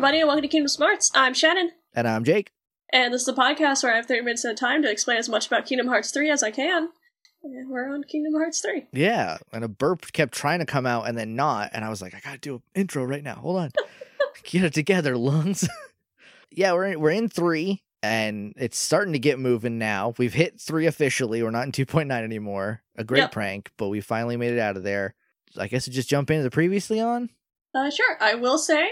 Everybody, and welcome to Kingdom Smarts. I'm Shannon, And I'm Jake. and this is a podcast where I have 30 minutes at a time to explain as much about Kingdom Hearts 3 as I can. And we're on Kingdom Hearts 3. Yeah. And a burp kept trying to come out and then not. And I was like, I gotta do an intro right now. Hold on. get it together, lungs. yeah, we're in, we're in three and it's starting to get moving now. We've hit three officially. We're not in 2.9 anymore. A great Yep. prank, but we finally made it out of there. I guess we just jump into the previously on. Uh, sure, I will say,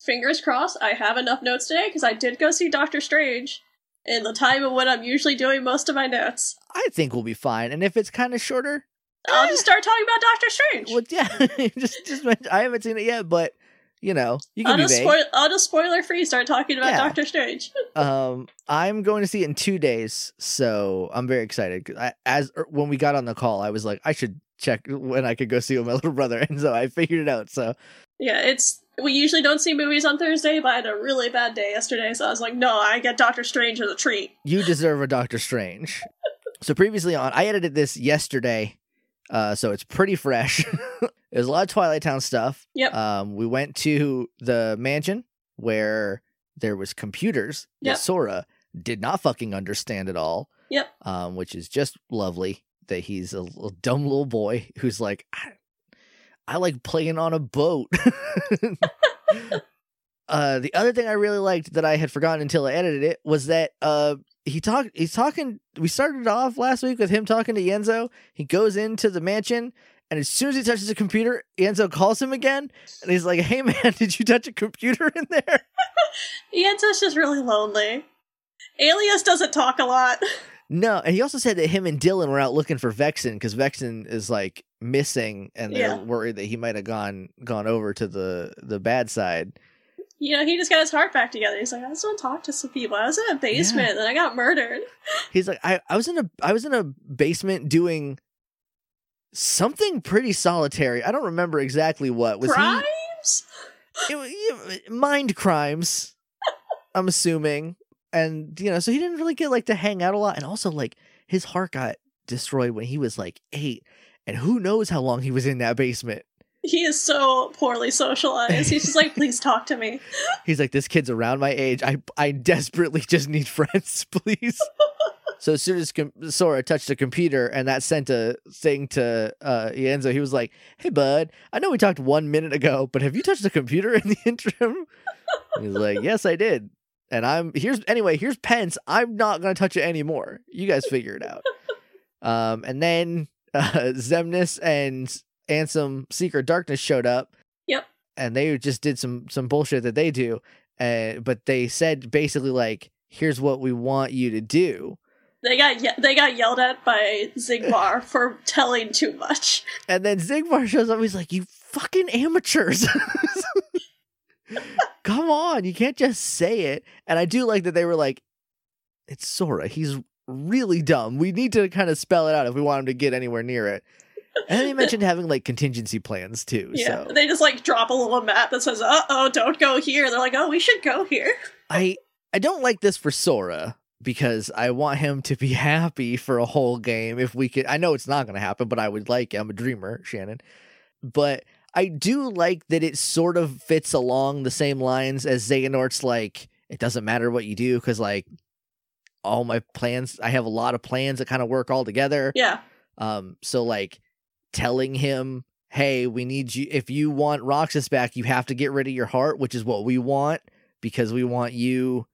fingers crossed, I have enough notes today because I did go see Doctor Strange in the time of when I'm usually doing most of my notes. I think we'll be fine. And if it's kind of shorter, I'll eh, just start talking about Doctor Strange. well, yeah, just just mention- I haven't seen it yet, but you know, you can I'll be just, spoil- I'll just spoiler free start talking about Yeah. Doctor Strange. Um, I'm going to see it in two days, so I'm very excited. I, as er, when we got on the call, I was like, I should check when I could go see with my little brother, and so I figured it out. So Yeah, it's we usually don't see movies on Thursday, but I had a really bad day yesterday, so I was like, no, I get Doctor Strange as a treat. you deserve a Doctor Strange. so previously on, I edited this yesterday, uh, so it's pretty fresh. There's a lot of Twilight Town stuff. Yep. Um, we went to the mansion where there was computers Yep. that Sora did not fucking understand at all. Yep. um, which is just lovely that he's a little dumb little boy who's like, I, like playing on a boat. uh, the other thing I really liked that I had forgotten until I edited it was that uh, he talked. He's talking. We started off last week with him talking to Ienzo. He goes into the mansion. And as soon as he touches a computer, Ienzo calls him again, and he's like, "Hey man, did you touch a computer in there?" Ienzo's just really lonely. Aeleus doesn't talk a lot. No, and he also said that him and Dilan were out looking for Vexen because Vexen is like missing, and they're Yeah. worried that he might have gone gone over to the the bad side. You know, he just got his heart back together. He's like, I just want to talk to some people. I was in a basement and I got murdered. He's like, I, I was in a I was in a basement doing something pretty solitary. I don't remember exactly what was Crimes? he. It, it- mind crimes. I'm assuming, and you know, so he didn't really get like to hang out a lot, and also like his heart got destroyed when he was like eight, and who knows how long he was in that basement. He is so poorly socialized. He's just like, please talk to me. He's like, this kid's around my age. I I desperately just need friends, please. so as soon as com- Sora touched the computer and that sent a thing to uh, Ienzo, he was like, "Hey, bud, I know we talked one minute ago, but have you touched the computer in the interim?" He's like, "Yes, I did." And I'm here's anyway. Here's Pence. I'm not gonna touch it anymore. You guys figure it out. Um, and then uh, Xemnas and Ansem Seeker of Darkness showed up. Yep. and they just did some some bullshit that they do. Uh, but they said basically like here's what we want you to do. They got ye- they got yelled at by Xigbar for telling too much. and then Xigbar shows up he's like you fucking amateurs. Come on you can't just say it. And i do like that they were like it's sora. He's really dumb. We need to kind of spell it out if we want him to get anywhere near it. And then he mentioned having like contingency plans too Yeah, so. they just like drop a little map that says, "Uh oh, don't go here." They're like, "Oh, we should go here." I I don't like this for Sora because I want him to be happy for a whole game if we could I know it's not going to happen but I would like I'm a dreamer Shannon. But I do like that it sort of fits along the same lines as Xehanort's like it doesn't matter what you do cuz like all my plans I have a lot of plans that kind of work all together. Yeah, um so like telling him hey we need you if you want Roxas back you have to get rid of your heart which is what we want because we want you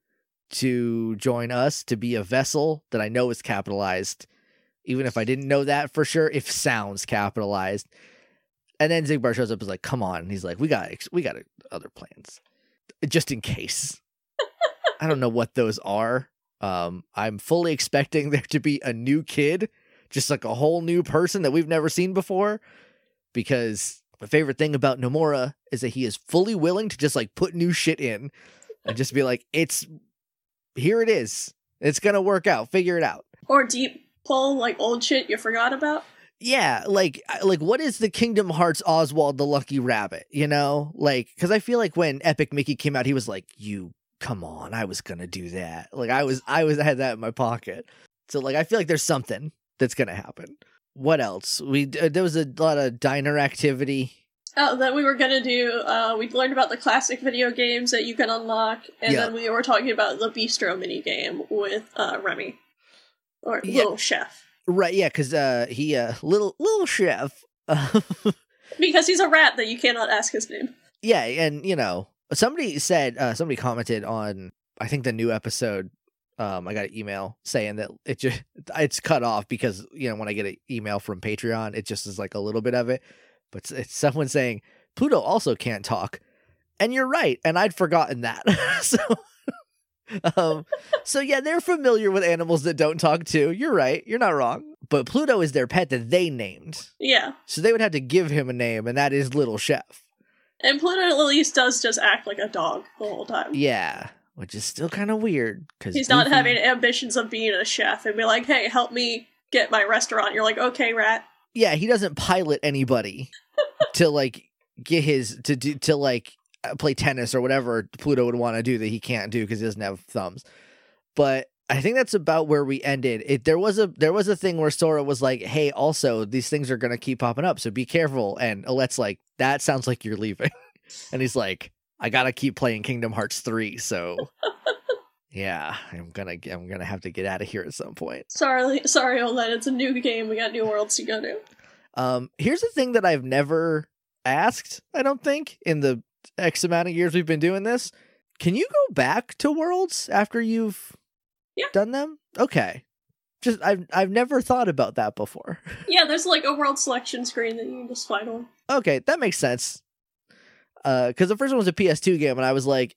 to join us to be a vessel that I know is capitalized even if I didn't know that for sure if sounds capitalized. And then Xigbar shows up and is like come on and he's like we got we got other plans just in case. I don't know what those are um I'm fully expecting there to be a new kid just like a whole new person that we've never seen before. Because my favorite thing about Nomura is that he is fully willing to just like put new shit in and just be like, it's here it is. It's gonna work out. Figure it out. or deep pull like old shit you forgot about. Yeah, like like what is the Kingdom Hearts Oswald the Lucky Rabbit? You know, like because I feel like when Epic Mickey came out, he was like, "You come on, I was gonna do that." Like I was, I was, I had that in my pocket. So like I feel like there's something that's gonna happen. What else? We uh, there was a lot of diner activity. Oh, that we were gonna do. Uh, we learned about the classic video games that you can unlock, and Yeah. then we were talking about the bistro mini game with uh, Remy or Yeah. Little Chef Right, yeah, because uh, he uh, little little chef. Because he's a rat that you cannot ask his name. yeah, and you know, somebody said uh, somebody commented on I think the new episode. Um, I got an email saying that it just it's cut off because you know when I get an email from Patreon, it just is like a little bit of it, but it's, it's someone saying Pluto also can't talk, and you're right, and I'd forgotten that. so, um, so yeah, they're familiar with animals that don't talk too. You're right, you're not wrong. But Pluto is their pet that they named, Yeah, so they would have to give him a name, and that is Little Chef. And Pluto at least does just act like a dog the whole time. Yeah, which is still kind of weird because He's not having ambitions of being a chef and be like, "Hey, help me get my restaurant." You're like, "Okay, rat." Yeah, he doesn't pilot anybody to like get his to do to like uh, play tennis or whatever Pluto would want to do that he can't do because he doesn't have thumbs. But I think that's about where we ended. It there was a there was a thing where Sora was like, "Hey, also these things are gonna keep popping up, so be careful." And Olette's like, "That sounds like you're leaving," and he's like, "I gotta keep playing Kingdom Hearts three, so." Yeah, I'm gonna I'm gonna have to get out of here at some point. Sorry, sorry, Olette. It's a new game. We got new worlds to go to. Um, here's the thing that I've never asked, I don't think, in the X amount of years we've been doing this. Can you go back to worlds after you've Yeah. done them? Okay. Just I've I've never thought about that before. Yeah, there's like a world selection screen that you can just find on. okay, that makes sense. Uh, because the first one was a PS2 game, and I was like,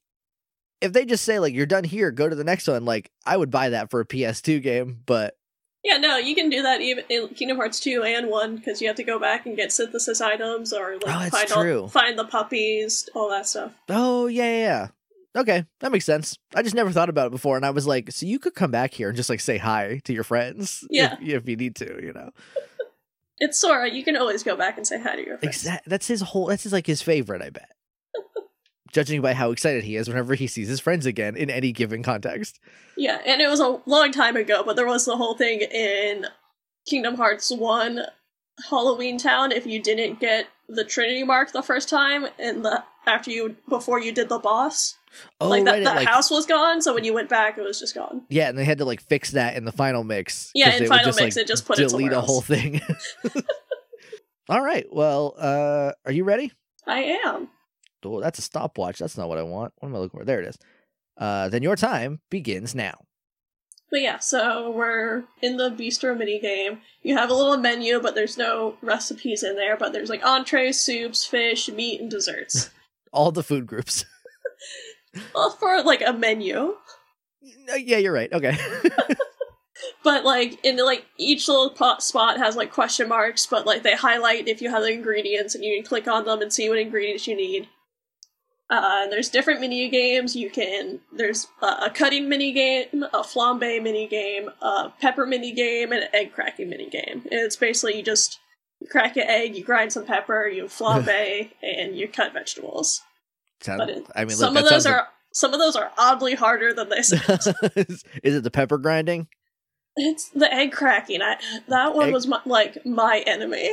if they just say like you're done here, go to the next one, like I would buy that for a PS2 game, but Yeah, no, you can do that even in Kingdom Hearts 2 and 1 because you have to go back and get synthesis items or like Oh, find all, find the puppies, all that stuff. Oh yeah, yeah. Okay, that makes sense. I just never thought about it before, and I was like, so you could come back here and just like say hi to your friends, Yeah. if, if you need to, you know. It's Sora. You can always go back and say hi to your friends. Exact. That's his whole. That's his like his favorite. I bet. Judging by how excited he is whenever he sees his friends again in any given context. Yeah, and it was a long time ago, but there was the whole thing in Kingdom Hearts 1 Halloween Town if you didn't get the Trinity mark the first time and the after you before you did the boss. Oh, like right. that the like, house was gone, so when you went back it was just gone. yeah, and they had to like fix that in the final mix. Yeah, in Final just, Mix like, it just put it delete a whole thing. All right. Well, uh, are you ready? I am. Oh, that's a stopwatch. That's not what I want. What am I looking for? There it is. Uh, then your time begins now. But yeah, so we're in the bistro mini game. You have a little menu, but there's no recipes in there. But there's like entrees, soups, fish, meat, and desserts. All the food groups. Well, for like a menu, Uh, yeah, you're right. Okay. but like in like each little pot spot has like question marks, but like they highlight if you have the ingredients, and you can click on them and see what ingredients you need. Uh, and there's different mini games. You can there's uh, a cutting mini game, a flambe mini game, a pepper mini game, and an egg cracking mini game. And it's basically you just crack an egg, you grind some pepper, you flambe, and you cut vegetables. Sound- But it, I mean, some look, of those are some of those are oddly harder than they sound. like- is it the pepper grinding? it's the egg cracking. I, that one Egg- was my, like my enemy.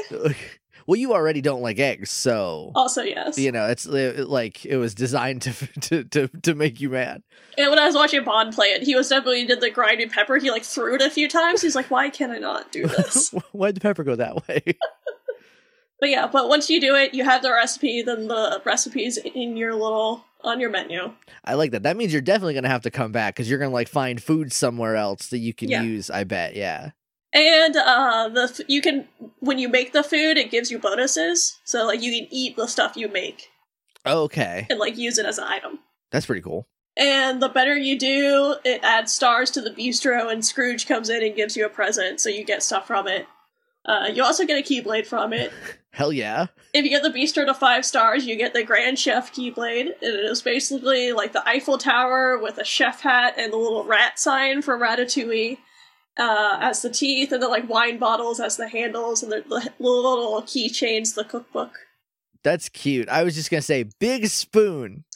well, you already don't like eggs, so Also, yes. you know it's uh, like it was designed to to to, to make you mad. And when I was watching Bond play it, he was definitely did the grinding pepper. He like threw it a few times. He's like, "Why can I not do this?" Why'd the pepper go that way? But yeah, but once you do it, you have the recipe. Then the recipes in your little on your menu. I like that. That means you're definitely gonna have to come back because you're gonna like find food somewhere else that you can Yeah. use. I bet. Yeah. And uh, the f- you can when you make the food, it gives you bonuses. So like you can eat the stuff you make Okay, and like use it as an item. that's pretty cool. And the better you do, it adds stars to the bistro, and Scrooge comes in and gives you a present, so you get stuff from it. Uh, you also get a keyblade from it. Hell yeah. If you get the bistro to five stars, you get the Grand Chef keyblade. And it is basically like the Eiffel Tower with a chef hat and the little rat sign for Ratatouille uh, as the teeth, and the like wine bottles as the handles, and the, the little keychains, the cookbook. That's cute. I was just gonna say big spoon.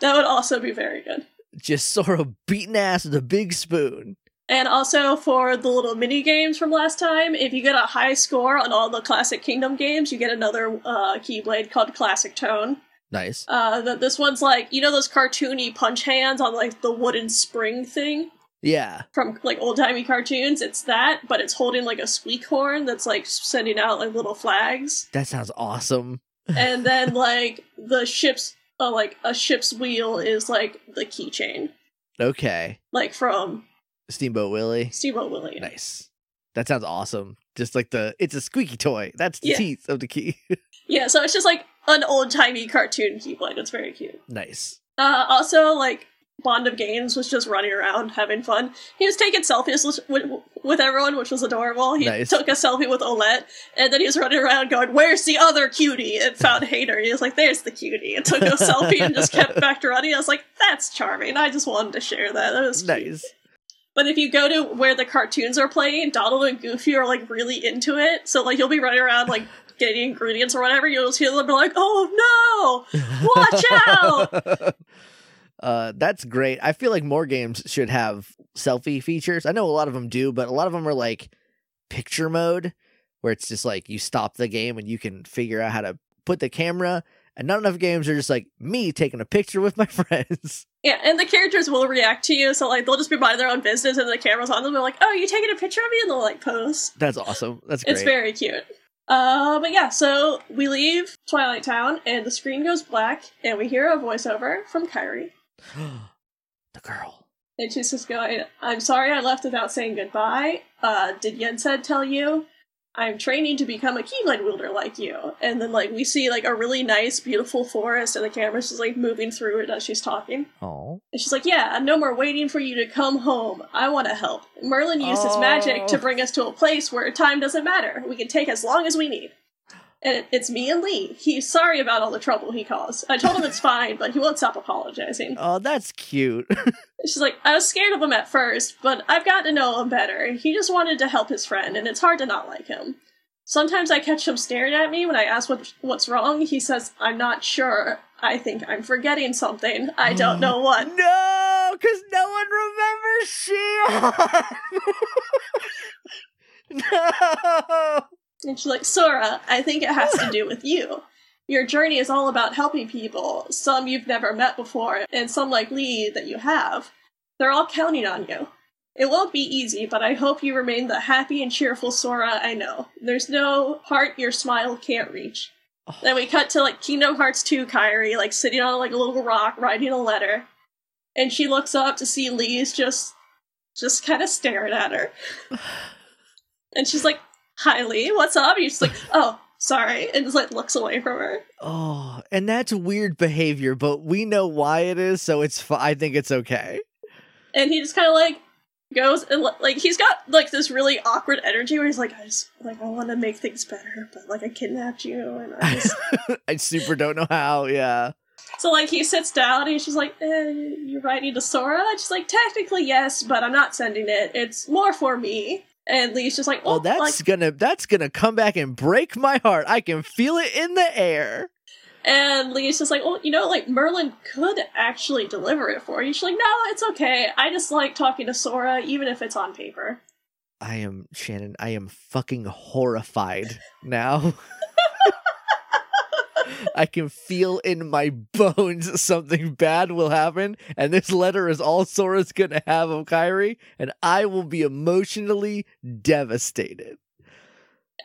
That would also be very good. Just sort of beating ass with a big spoon. And also for the little mini games from last time, if you get a high score on all the Classic Kingdom games, you get another uh, Keyblade called Classic Tone. Nice. Uh, that this one's like you know those cartoony punch hands on like the wooden spring thing Yeah. from like old timey cartoons. It's that, but it's holding like a squeak horn that's like sending out like little flags. That sounds awesome. and then like the ship's uh, like a ship's wheel is like the keychain, Okay. like from Steamboat Willie. Steamboat Willie. Nice. That sounds awesome. Just like the it's a squeaky toy. That's the Yeah. teeth of the key. Yeah, so it's just like an old timey cartoon Keyblade. It's very cute. nice. Uh, also, like Bond of Games was just running around having fun. He was taking selfies with, with everyone, which was adorable. He Nice. took a selfie with Olette, and then he was running around going, "Where's the other cutie?" And found Hayner. He was like, "There's the cutie," and took a selfie and just kept back to running. I was like, "That's charming." I just wanted to share that. That was cute. But if you go to where the cartoons are playing, Donald and Goofy are like really into it. So like you'll be running around like getting ingredients or whatever. You'll just hear them be like, "Oh no, watch out!" uh, that's great. I feel like more games should have selfie features. I know a lot of them do, but a lot of them are like picture mode, where it's just like you stop the game and you can figure out how to put the camera. And not enough games are just like me taking a picture with my friends. Yeah, and the characters will react to you, so like they'll just be minding their own business, and the camera's on them. They're like, "Oh, you taking a picture of me?" And they'll like pose. That's awesome. That's great. It's very cute. Uh, but yeah, so we leave Twilight Town, and the screen goes black, and we hear a voiceover from Kairi, the girl. and she's just going, "I'm sorry I left without saying goodbye. Uh, did Yensid tell you?" I'm training to become a Keyblade wielder like you. And then, like, we see, like, a really nice, beautiful forest, and the camera's just, like, moving through it as she's talking. Oh. And she's like, Yeah, I'm no more waiting for you to come home. I want to help. Merlin used his magic to Oh. bring us to a place where time doesn't matter. We can take as long as we need. And it's me and Lea. He's sorry about all the trouble he caused. I told him it's fine, but he won't stop apologizing. Oh, that's cute. She's like, I was scared of him at first, but I've gotten to know him better. He just wanted to help his friend, and it's hard to not like him. Sometimes I catch him staring at me when I ask what, what's wrong. He says, I'm not sure. I think I'm forgetting something. I don't know what. no, because no one remembers Xion. no. And she's like, Sora, I think it has to do with you. Your journey is all about helping people, some you've never met before, and some like Lea that you have. They're all counting on you. It won't be easy, but I hope you remain the happy and cheerful Sora I know. There's no part your smile can't reach. Then we cut to like Kingdom Hearts 2 Kairi, like sitting on like a little rock writing a letter. And she looks up to see Lea's just just kind of staring at her. and she's like, Hi Lea, what's up? And she's like, Oh, sorry, and just like looks away from her. Oh, and that's weird behavior, but we know why it is, so it's. Fi- I think it's okay. And he just kind of like goes and like he's got like this really awkward energy where he's like, I just like I want to make things better, but like I kidnapped you, and I just I super don't know how. Yeah. So like he sits down and she's like, eh, "You're writing to Sora." And she's like, "Technically yes, but I'm not sending it. It's more for me." And Lea's just like, Oh, "Well, that's like," gonna that's gonna come back and break my heart. I can feel it in the air. and Lea's just like, "Well, you know, like Merlin could actually deliver it for you." She's like, "No, it's okay. I just like talking to Sora, even if it's on paper." I am Shannon. I am fucking horrified now. I can feel in my bones something bad will happen, and this letter is all Sora's gonna have of Kairi, and I will be emotionally devastated.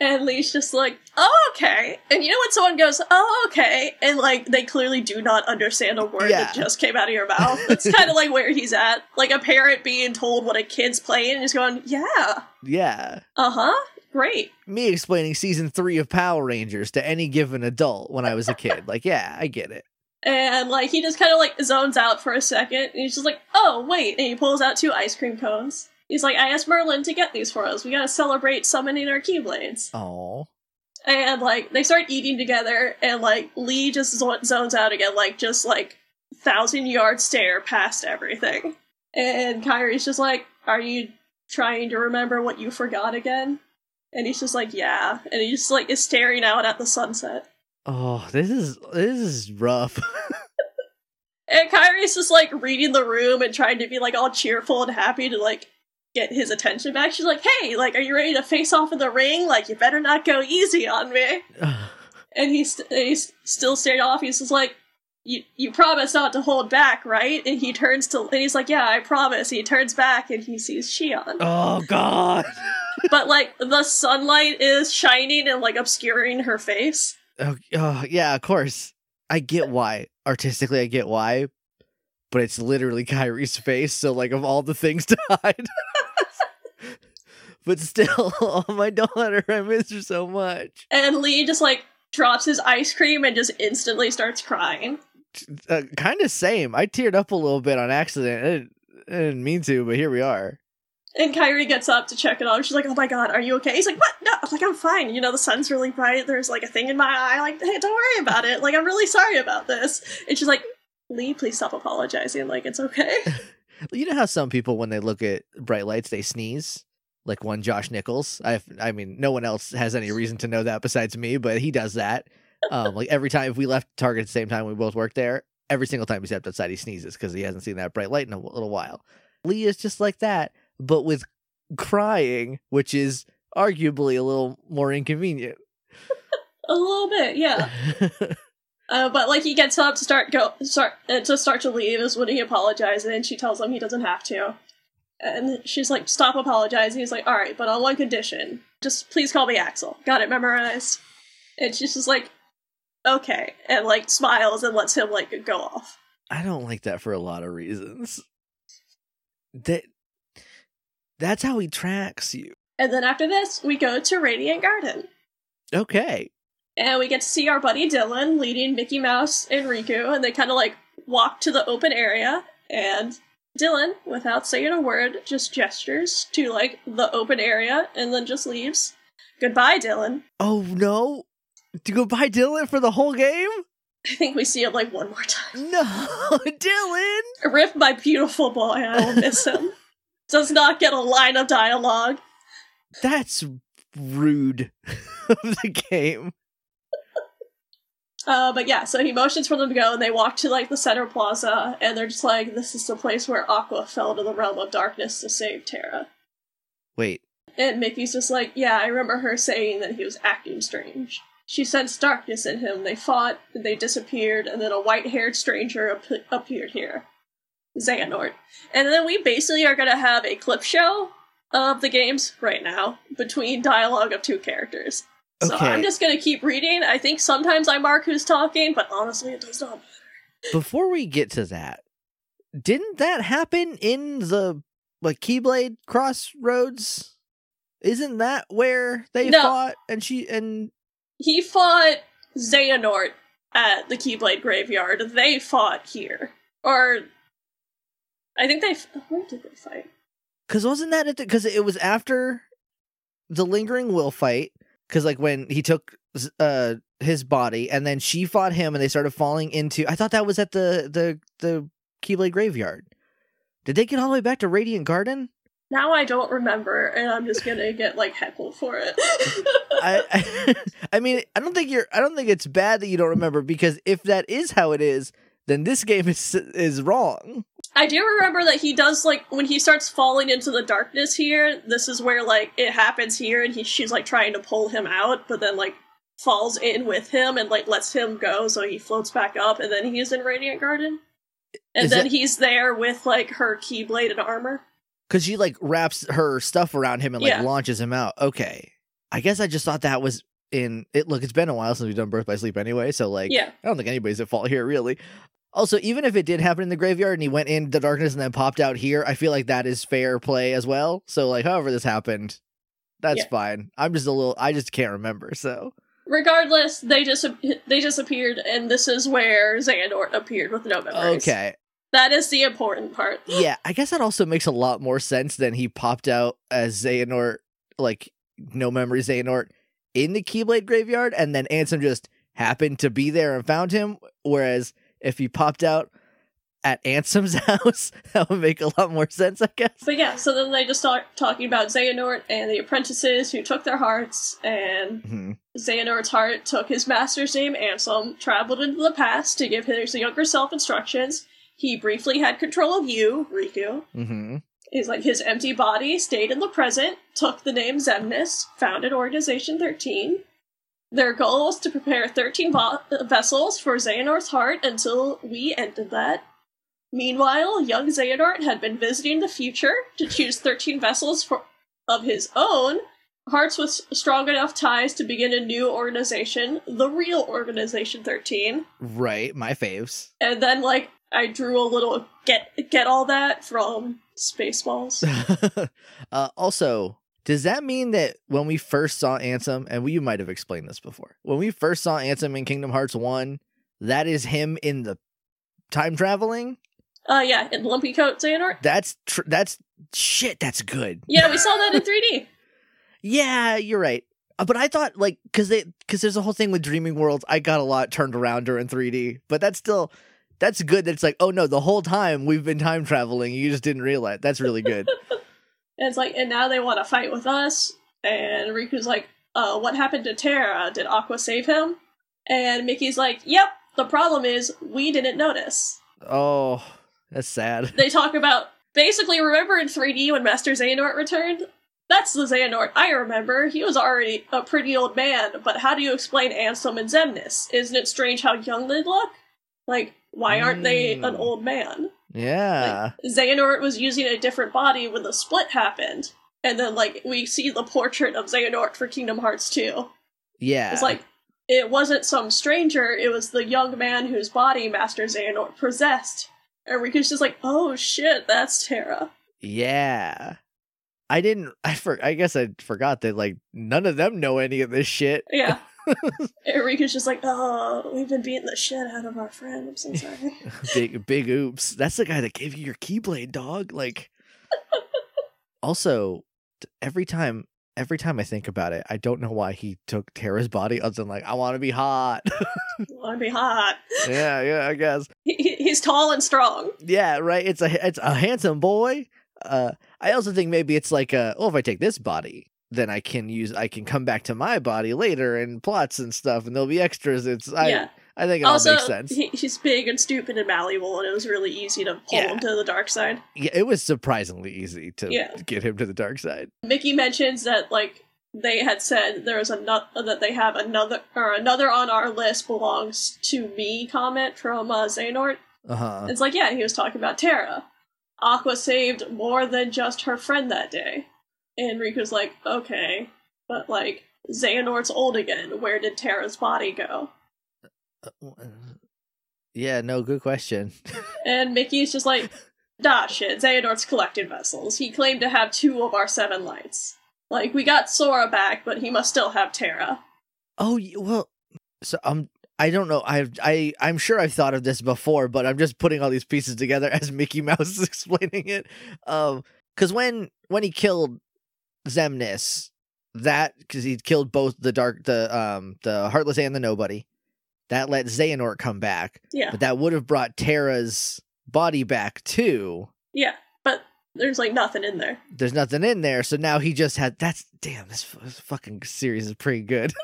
And Lea's just like, "Oh, okay." And you know when someone goes, "Oh, okay," and like they clearly do not understand a word Yeah. that just came out of your mouth. It's kind of like where he's at, like a parent being told what a kid's playing and just going, "Yeah, Yeah. uh huh, great." Me explaining season three of Power Rangers to any given adult when I was a kid. Like, yeah, I get it. And like he just kind of like zones out for a second, and he's just like, "Oh wait!" And he pulls out two ice cream cones. He's like, "I asked Merlin to get these for us. We gotta celebrate summoning our Keyblades." Oh. And like they start eating together, and like Lea just zones out again, like just like thousand yard stare past everything. And Kairi's just like, "Are you trying to remember what you forgot again?" And he's just like, "Yeah." And he just like is staring out at the sunset. Oh, this is this is rough. And Kairi's just like reading the room and trying to be like all cheerful and happy to like get his attention back. She's like, "Hey, like, are you ready to face off in the ring? Like, you better not go easy on me." And he's st- he's still staring off. He's just like, "You you promise not to hold back, right?" And he turns to and he's like, "Yeah, I promise." He turns back and he sees Xion, oh God. but like the sunlight is shining and like obscuring her face. Oh, oh, yeah, of course. I get why. Artistically, I get why. But it's literally Kairi's face, so like of all the things to hide. but still, oh my daughter, I miss her so much. And Lea just like drops his ice cream and just instantly starts crying. Uh, kind of same. I teared up a little bit on accident. I didn't, I didn't mean to, but here we are. And Kairi gets up to check it on. She's like, "Oh my god, are you okay?" He's like, "What? No." I'm like, "I'm fine. You know, the sun's really bright. There's like a thing in my eye. Like, hey, don't worry about it. Like, I'm really sorry about this." And she's like, "Lea, please stop apologizing. Like, it's okay." You know how some people, when they look at bright lights, they sneeze? Like one Josh Nichols. I, I mean, no one else has any reason to know that besides me, but he does that. Um, like every time, if we left Target at the same time, we both worked there. Every single time he stepped outside, he sneezes because he hasn't seen that bright light in a little while. Lea is just like that, but with crying, which is arguably a little more inconvenient. a little bit, yeah. Uh, but like he gets up to start go start uh, to start to leave is when he apologizes, and she tells him he doesn't have to. And she's like, "Stop apologizing." He's like, "All right, but on one condition. Just please call me Axel. Got it memorized." And she's just like, "Okay," and like smiles and lets him like go off. I don't like that for a lot of reasons. That that's how he tracks you. And then after this, we go to Radiant Garden. Okay. And we get to see our buddy Dilan leading Mickey Mouse and Riku, and they kind of like walk to the open area. And Dilan, without saying a word, just gestures to like the open area and then just leaves. Goodbye, Dilan. Oh no. To go buy Dilan for the whole game? I think we see him like one more time. No, Dilan. Rip my beautiful boy, I will miss him. Does not get a line of dialogue. That's rude of the game. Uh, but yeah, so he motions for them to go, and they walk to like the center plaza, and they're just like, "This is the place where Aqua fell to the realm of darkness to save Terra." Wait, And Mickey's just like, "Yeah, I remember her saying that he was acting strange. She sensed darkness in him. They fought, and they disappeared, and then a white-haired stranger ap- appeared here, Xehanort. And then we basically are gonna have a clip show of the games right now between dialogue of two characters." So Okay. I'm just gonna keep reading. I think sometimes I mark who's talking, but honestly, it does not matter. before we get to that, didn't that happen in the like Keyblade Crossroads? Isn't that where they No. fought and she and He fought Xehanort at the Keyblade Graveyard. They fought here. Or. I think they. Where did they fight? Cause wasn't that because it was after the lingering will fight? Because like when he took uh his body and then she fought him and they started falling into. I thought that was at the the the Keyblade graveyard. Did they get all the way back to Radiant Garden? Now I don't remember, and I'm just gonna get, like, heckled for it. I, I I mean I don't think you're I don't think it's bad that you don't remember because if that is how it is, then this game is is wrong. I do remember that he does, like, when he starts falling into the darkness here, this is where, like, it happens here, and he, she's, like, trying to pull him out, but then, like, falls in with him and, like, lets him go so he floats back up, and then he's in Radiant Garden. And Is then that- he's there with, like, her Keyblade and armor. Cause she like wraps her stuff around him and like Yeah. launches him out. Okay. I guess I just thought that was in it look, it's been a while since we've done Birth by Sleep anyway, so like Yeah. I don't think anybody's at fault here really. Also, even if it did happen in the graveyard and he went in the darkness and then popped out here, I feel like that is fair play as well. So like however this happened, that's Yeah. fine. I'm just a little I just can't remember, so Regardless, they dis- they disappeared, and this is where Xehanort appeared with no memories. Okay. That is the important part. yeah, I guess that also makes a lot more sense than he popped out as Xehanort, like no memory Xehanort in the Keyblade graveyard, and then Ansem just happened to be there and found him. Whereas if he popped out at Ansem's house, that would make a lot more sense, I guess. But yeah, so then they just start talking about Xehanort and the apprentices who took their hearts, and Mhm. Xehanort's heart took his master's name, Ansem, traveled into the past to give his younger self instructions. He briefly had control of you, Riku, Mm-hmm. He's like, his empty body stayed in the present, took the name Xemnas, founded Organization 13. Their goal was to prepare 13 vo- vessels for Xehanort's heart until we ended that. Meanwhile, young Xehanort had been visiting the future to choose 13 vessels for of his own, Hearts with strong enough ties to begin a new organization, the real Organization 13. Right, my faves. And then, like, I drew a little get get all that from Spaceballs. uh, also, does that mean that when we first saw Ansem, and we, you might have explained this before, when we first saw Ansem in Kingdom Hearts 1, that is him in the time traveling? Uh, yeah, in Lumpy Coat Xehanort. That's tr- that's shit. That's good. Yeah, we saw that in 3D. Yeah, you're right. Uh, But I thought like because they because there's a whole thing with Dreaming Worlds. I got a lot turned around during 3D, but that's still that's good. That it's like oh no, the whole time we've been time traveling. You just didn't realize. That's really good. And it's like, and now they want to fight with us. And Riku's like, uh, what happened to Terra? Did Aqua save him? And Mickey's like, yep, the problem is we didn't notice. oh, that's sad. They talk about, basically, remember in 3D when Master Xehanort returned? That's the Xehanort I remember. He was already a pretty old man, but how do you explain Ansem and Xemnas? Isn't it strange how young they look? Like, why aren't they an Mm. old man? Yeah. Xehanort was using a different body when the split happened. And then, like, we see the portrait of Xehanort for Kingdom Hearts 2. yeah. It's like, it wasn't some stranger, it was the young man whose body Master Xehanort possessed. And Riku's just like, oh shit, that's Terra. Yeah. I didn't I for I guess I forgot that like none of them know any of this shit. Yeah. Riku's just like, oh, we've been beating the shit out of our friend. I'm so sorry. big big oops. That's the guy that gave you your keyblade, dog. Like also every time every time I think about it, I don't know why he took Terra's body other than like I want to be hot. I want to be hot. yeah, yeah, I guess. He- he's tall and strong. Yeah, right. It's a it's a handsome boy. Uh I also think maybe it's like uh oh if I take this body then I can use I can come back to my body later and plots and stuff and there'll be extras. It's I yeah. I think it Also, all makes sense. he, he's big and stupid and malleable, and it was really easy to pull Yeah. him to the dark side. Yeah, it was surprisingly easy to Yeah. get him to the dark side. Mickey mentions that like they had said there was another that they have another or another on our list belongs to me comment from uh, Xehanort. Uh-huh. It's like yeah, he was talking about Terra. Aqua saved more than just her friend that day, and Riku's like, okay, but like Xehanort's old again. Where did Terra's body go? Yeah, no, good question. And Mickey's just like, nah, shit. Xehanort's collected vessels. He claimed to have two of our seven lights. Like we got Sora back, but he must still have Terra. oh, well, so um I don't know. I I I'm sure I've thought of this before, but I'm just putting all these pieces together as Mickey Mouse is explaining it. Um cuz when when he killed Xemnas, that cuz he killed both the dark the um the heartless and the nobody, that let Xehanort come back, Yeah, but that would have brought Terra's body back too. yeah, but there's like nothing in there. There's nothing in there, so now he just had that's damn this, this fucking series is pretty good.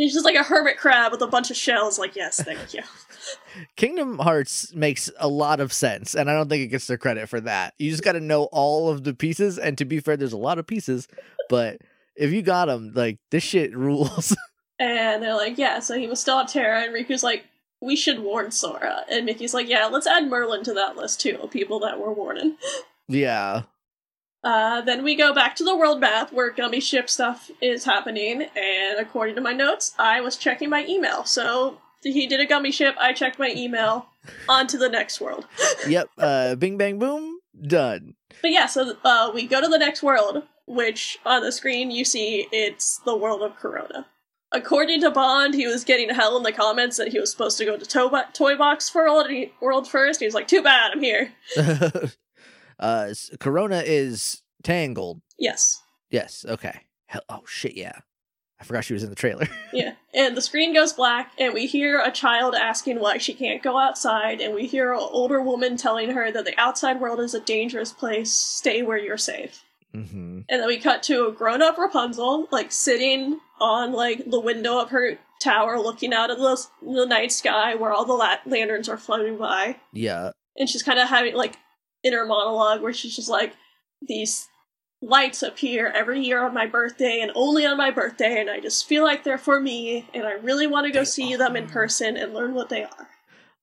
He's just like a hermit crab with a bunch of shells. Like, yes, thank you. Kingdom Hearts makes a lot of sense, and I don't think it gets their credit for that. You just got to know all of the pieces, and to be fair, there's a lot of pieces, but if you got them, like this shit rules. and they're like, yeah, so he was still have Terra. And Riku's like, we should warn Sora. And Mickey's like, yeah, let's add Merlin to that list too of people that we're warning. yeah, Uh, then we go back to the world map where gummy ship stuff is happening, and according to my notes, I was checking my email. So he did a gummy ship, I checked my email, on to the next world. yep. Uh, Bing bang boom, done. But yeah, so uh, we go to the next world, which on the screen you see it's the world of Corona. According to Bond, he was getting hell in the comments that he was supposed to go to to- Toy Box World, he- world first. He was like, too bad, I'm here. uh, Corona is tangled. Yes. Yes. Okay. Hell, oh shit. Yeah, I forgot she was in the trailer. Yeah, and the screen goes black, and we hear a child asking why she can't go outside, and we hear an older woman telling her that the outside world is a dangerous place, stay where you're safe. hmm And then we cut to a grown up Rapunzel, like sitting on like the window of her tower, looking out at the, the night sky where all the la- lanterns are floating by. Yeah. And she's kind of having like inner monologue where she's just like, these lights appear every year on my birthday and only on my birthday, and I just feel like they're for me, and I really want to go see them in person and learn what they are.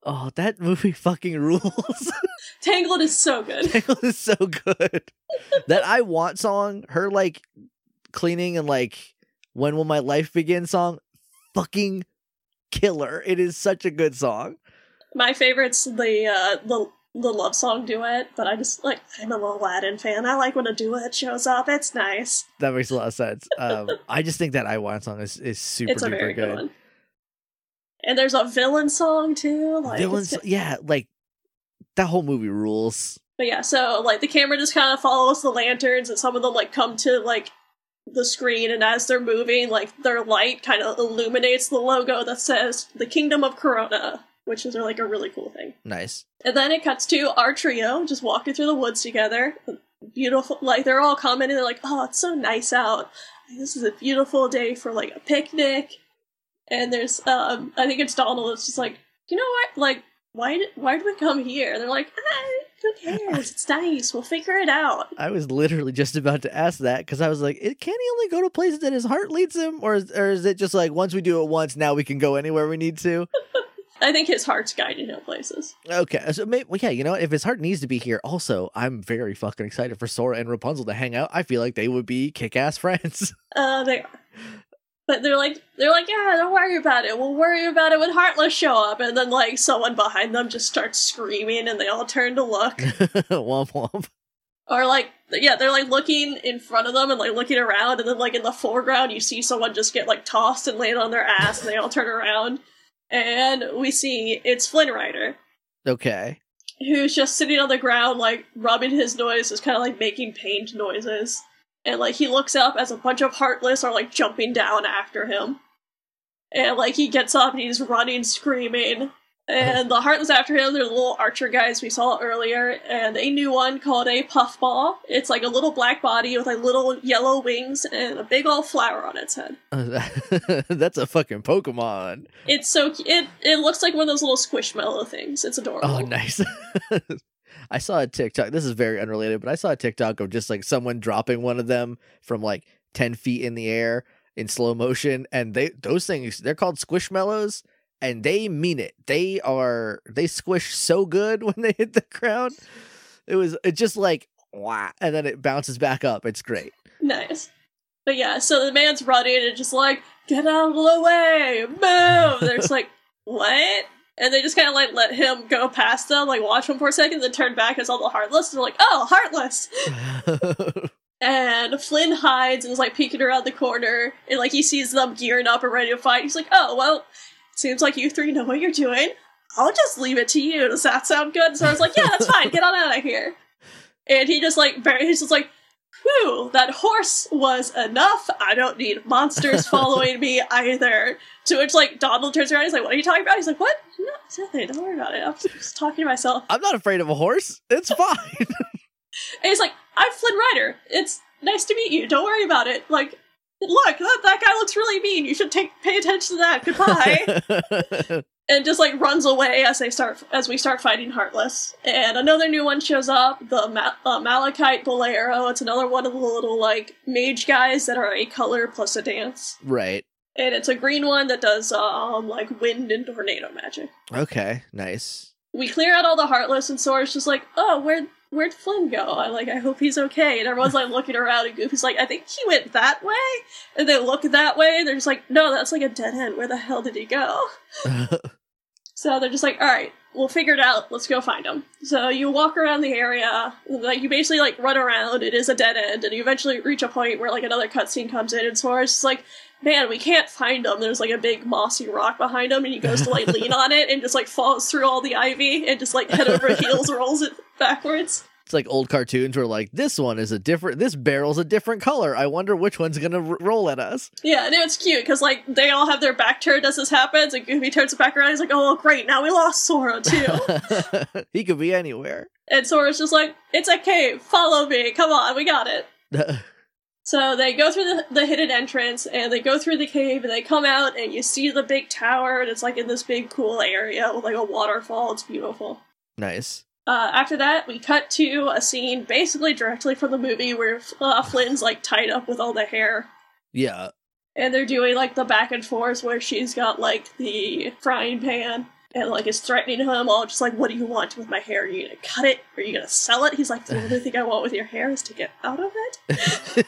Oh, that movie fucking rules. Tangled is so good. Tangled is so good. that I want song, her like cleaning and like when will my life begin song, fucking killer. It is such a good song. My favorite's the uh, the the love song duet, but I just like I'm an Aladdin fan. I like when a duet shows up. It's nice. That makes a lot of sense. Um, I just think that I want song is, is super it's a very duper good, good. one. And there's a villain song too. Like, Villains, yeah, like that whole movie rules. But yeah, so like the camera just kind of follows the lanterns, and some of them like come to like the screen, and as they're moving, like their light kind of illuminates the logo that says "The Kingdom of Corona," which is like a really cool thing. Nice. And then it cuts to our trio just walking through the woods together. Beautiful, like they're all commenting. They're like, "Oh, it's so nice out. This is a beautiful day for like a picnic." And there's, um, I think it's Donald. It's just like, you know what? Like, why did why did we come here? And they're like, ah, who cares? It's nice. We'll figure it out. I was literally just about to ask that because I was like, it, can he only go to places that his heart leads him, or is, or is it just like once we do it once, now we can go anywhere we need to? I think his heart's guiding him places. Okay, so maybe, well, yeah, you know? If his heart needs to be here, also, I'm very fucking excited for Sora and Rapunzel to hang out. I feel like they would be kick-ass friends. Uh, they are. But they're like, they're like, yeah, don't worry about it. We'll worry about it when Heartless show up. And then like someone behind them just starts screaming, and they all turn to look. womp womp. Or like, yeah, they're like looking in front of them and like looking around, and then like in the foreground, you see someone just get like tossed and land on their ass, and they all turn around, and we see it's Flynn Rider, Okay. who's just sitting on the ground, like rubbing his nose, is kind of like making pained noises, and like he looks up as a bunch of Heartless are like jumping down after him, and like he gets up and he's running, screaming. And the Heartless after him, they're the little archer guys we saw earlier, and a new one called a puffball. It's like a little black body with like little yellow wings and a big old flower on its head. That's a fucking Pokemon. It's so it it looks like one of those little squishmallow things. It's adorable. Oh, nice. I saw a TikTok. This is very unrelated, but I saw a TikTok of just like someone dropping one of them from like 10 feet in the air in slow motion. And they, those things, they're called squishmallows and they mean it. They are, they squish so good when they hit the ground. It was, it just like, wow. And then it bounces back up. It's great. Nice. But yeah, so the man's running and just like, get out of the way, move. They're just like, what? And they just kind of like let him go past them, like watch him for a second, then turn back as all the Heartless. And they're like, oh, Heartless. And Flynn hides and is like peeking around the corner, and like he sees them gearing up and ready to fight. He's like, oh, well, seems like you three know what you're doing. I'll just leave it to you. Does that sound good? So I was like, yeah, that's fine. Get on out of here. And he just like, very, he's just like, whew, that horse was enough. I don't need monsters following me either. To which, like, Donald turns around. He's like, what are you talking about? He's like, what? No, nothing. Don't worry about it. I'm just talking to myself. I'm not afraid of a horse. It's fine. And he's like, I'm Flynn Rider. It's nice to meet you. Don't worry about it. Like, look, that, that guy looks really mean. You should take pay attention to that. Goodbye. and just like runs away as they start as we start fighting Heartless. And another new one shows up, the Ma- uh, Malachite Bolero. It's another one of the little like mage guys that are a color plus a dance. right. And it's a green one that does um like wind and tornado magic. Okay. Nice. We clear out all the Heartless, and Sora's just like, "Oh, where where'd Flynn go? I like, I hope he's okay." And everyone's like looking around, and Goofy's like, "I think he went that way." And they look that way, and they're just like, "No, that's like a dead end. Where the hell did he go?" So they're just like, all right, we'll figure it out. Let's go find him. So you walk around the area, like you basically like run around. It is a dead end, and you eventually reach a point where like another cutscene comes in, and Sora's just like, man, we can't find him. There's like a big mossy rock behind him, and he goes to like lean on it, and just like falls through all the ivy, and just like head over heels rolls it backwards. It's like old cartoons where like this one is a different, this barrel's a different color. I wonder which one's gonna r- roll at us. Yeah, and it's cute because like they all have their back turned as this happens, and Goofy turns it back around. He's like, "Oh, great! Now we lost Sora too." he could be anywhere. and Sora's just like, "It's a cave. Follow me. Come on, we got it." So they go through the, the hidden entrance and they go through the cave and they come out and you see the big tower and it's like in this big cool area with like a waterfall. It's beautiful. nice. Uh, after that, we cut to a scene basically directly from the movie where uh, Flynn's like tied up with all the hair. Yeah. And they're doing like the back and forth where she's got like the frying pan and like is threatening him all just like, What do you want with my hair? Are you gonna cut it? Are you gonna sell it? He's like, The only thing I want with your hair is to get out of it.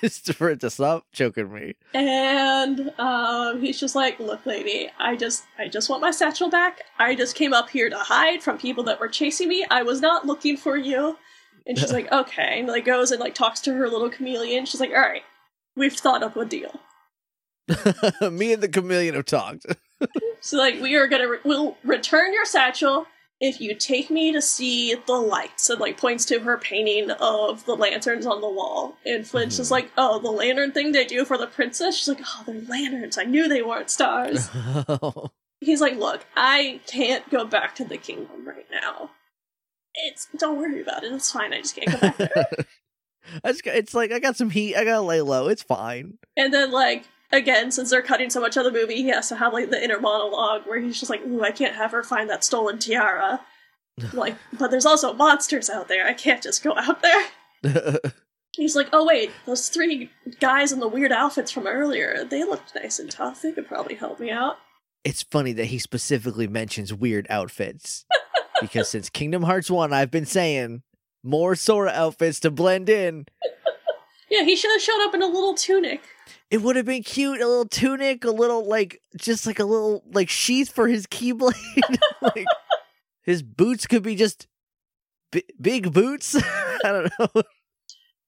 it's for it to stop choking me. And um, he's just like, "Look, lady, I just, I just want my satchel back. I just came up here to hide from people that were chasing me. I was not looking for you." And she's like, "Okay," and like goes and like talks to her little chameleon. She's like, "All right, we've thought up a deal. me and the chameleon have talked. So like, we are gonna, re- we'll return your satchel." If you take me to see the lights, and like points to her painting of the lanterns on the wall, and Flynn's just Mhm. like, "Oh, the lantern thing they do for the princess." She's like, "Oh, they're lanterns. I knew they weren't stars." He's like, look, I can't go back to the kingdom right now. It's don't worry about it. It's fine. I just can't go back there. Just, it's like I got some heat. I gotta lay low. It's fine. and then like again, since they're cutting so much of the movie, he has to have like the inner monologue where he's just like, "Ooh, I can't have her find that stolen tiara." like, but there's also monsters out there. I can't just go out there. He's like, "Oh wait, those three guys in the weird outfits from earlier. They looked nice and tough. They could probably help me out." it's funny that he specifically mentions weird outfits because since Kingdom Hearts 1, I've been saying more Sora outfits to blend in. Yeah, he should have showed up in a little tunic. It would have been cute, a little tunic, a little like just like a little like sheath for his keyblade. like his boots could be just bi- big boots. I don't know.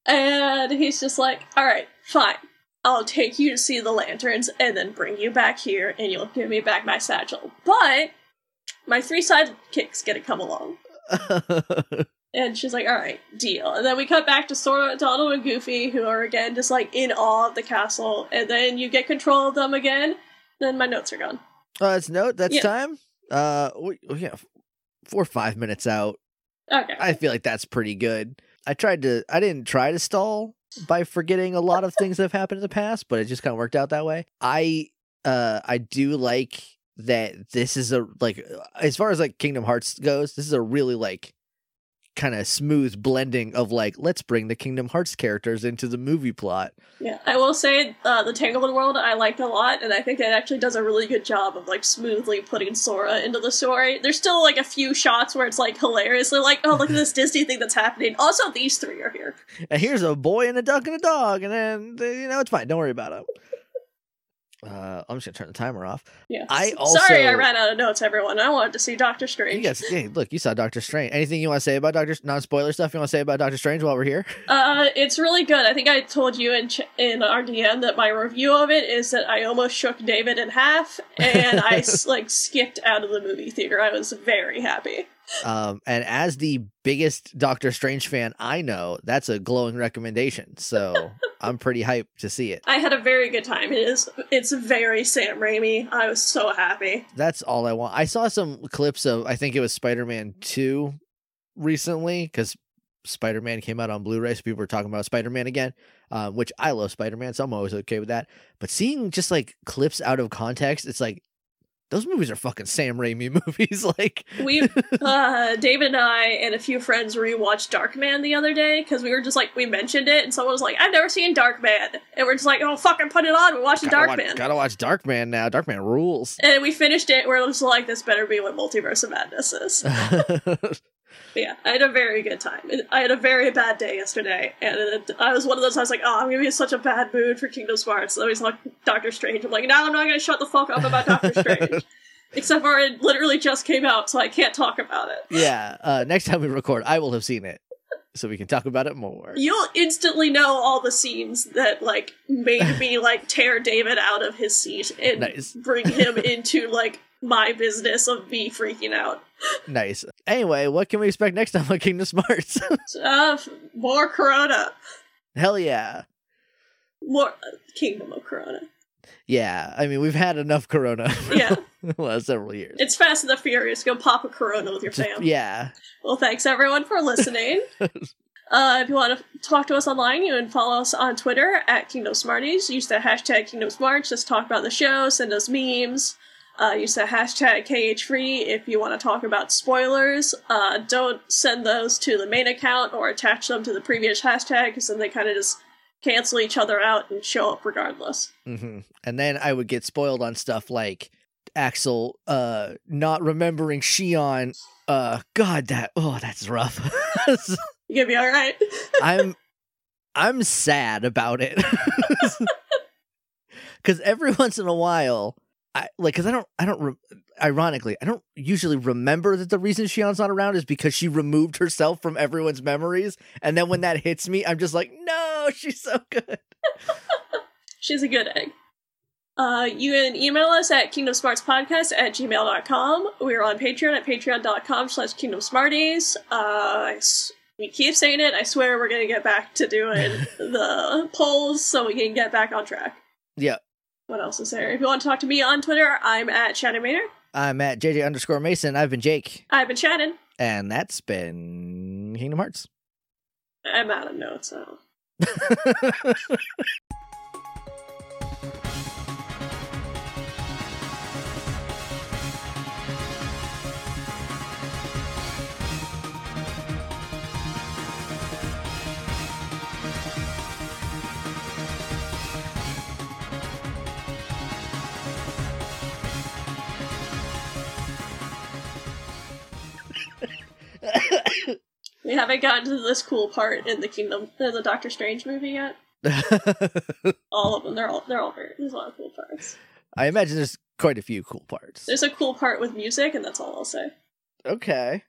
And he's just like, all right, fine. I'll take you to see the lanterns and then bring you back here and you'll give me back my satchel. But my three sidekicks get to come along. And she's like, all right, deal. And then we cut back to Sora, Donald, and Goofy, who are again just like in awe of the castle. And then you get control of them again. Then my notes are gone. oh, that's note. That's Yeah. time. Uh, we, we have four or five minutes out. Okay. I feel like that's pretty good. I tried to. I didn't try to stall by forgetting a lot of things that have happened in the past, but it just kind of worked out that way. I uh I do like that this is a like as far as like Kingdom Hearts goes, this is a really like kind of smooth blending of like let's bring the Kingdom Hearts characters into the movie plot. Yeah, I will say uh, the Tanglewood world I liked a lot, and I think it actually does a really good job of like smoothly putting Sora into the story. There's still like a few shots where it's like hilariously like, oh look at this Disney thing that's happening. Also, these three are here. And here's a boy and a duck and a dog, and then you know it's fine. Don't worry about it. Uh, I'm just gonna turn the timer off. Yeah. I also- sorry I ran out of notes, everyone. I wanted to see Doctor Strange. guys, hey, look, you saw Doctor Strange. Anything you want to say about Doctor? Non spoiler stuff you want to say about Doctor Strange while we're here? Uh, it's really good. I think I told you in ch- in our DM that my review of it is that I almost shook David in half, and I like skipped out of the movie theater. I was very happy. Um, and as the biggest Doctor Strange fan I know, that's a glowing recommendation. So I'm pretty hyped to see it. I had a very good time. It is it's very Sam Raimi. I was so happy. That's all I want. I saw some clips of I think it was Spider Man Two recently because Spider Man came out on Blu ray, so people were talking about Spider Man again. Uh, which I love Spider Man, so I'm always okay with that. But seeing just like clips out of context, it's like those movies are fucking Sam Raimi movies. like We uh David and I and a few friends rewatched Darkman the other day because we were just like we mentioned it and someone was like, I've never seen Darkman and we're just like, Oh fucking put it on, we're watching gotta Darkman. watch, gotta watch Darkman now. Darkman rules. and we finished it, we're just like, this better be what Multiverse of Madness is. Yeah, I had a very good time. I had a very bad day yesterday, and it, I was one of those. I was like, "Oh, I'm gonna be in such a bad mood for Kingdom Hearts." So I was like, "Doctor Strange." I'm like, "Now I'm not gonna shut the fuck up about Doctor Strange." Except for it literally just came out, so I can't talk about it. yeah. Uh, next time we record, I will have seen it, so we can talk about it more. You'll instantly know all the scenes that like made me like tear David out of his seat and Nice. bring him into like my business of me freaking out. Nice. Anyway, what can we expect next time on Kingdom Hearts? Uh, more Corona, Hell yeah. more Kingdom of Corona. Yeah, I mean we've had enough Corona Yeah. the last several years. It's Fast and the Furious. Go pop a Corona with your fam. yeah, Well, thanks everyone for listening. uh, if you want to talk to us online, you can follow us on Twitter at Kingdom Smarties. Use the hashtag Kingdom Smarts. Just talk about the show, send us memes. Uh, use the hashtag KHFree if you want to talk about spoilers. Uh, don't send those to the main account or attach them to the previous hashtag because then they kind of just cancel each other out and show up regardless. hmm And then I would get spoiled on stuff like Axel uh not remembering Xion. Uh God that oh that's rough. You gonna be alright? I'm I'm sad about it. Cuz every once in a while I like cuz I don't I don't re- ironically I don't usually remember that the reason Xion's not around is because she removed herself from everyone's memories and then when that hits me I'm just like no she's so good. She's a good egg. Uh, you can email us at kingdomsmartspodcast at gmail.com. We're on Patreon at patreon.com slash kingdomsmarties. Uh, we keep saying it. I swear we're going to get back to doing the polls so we can get back on track. Yeah. What else is there? If you want to talk to me on Twitter, I'm at Shannon Maynard. I'm at JJ underscore Mason. I've been Jake. I've been Shannon. And that's been Kingdom Hearts. I'm out of notes now. We haven't gotten to this cool part in the Kingdom, in the Doctor Strange movie yet. All of them, they're all they're all very. There's a lot of cool parts. I imagine there's quite a few cool parts. There's a cool part with music, and that's all I'll say. Okay.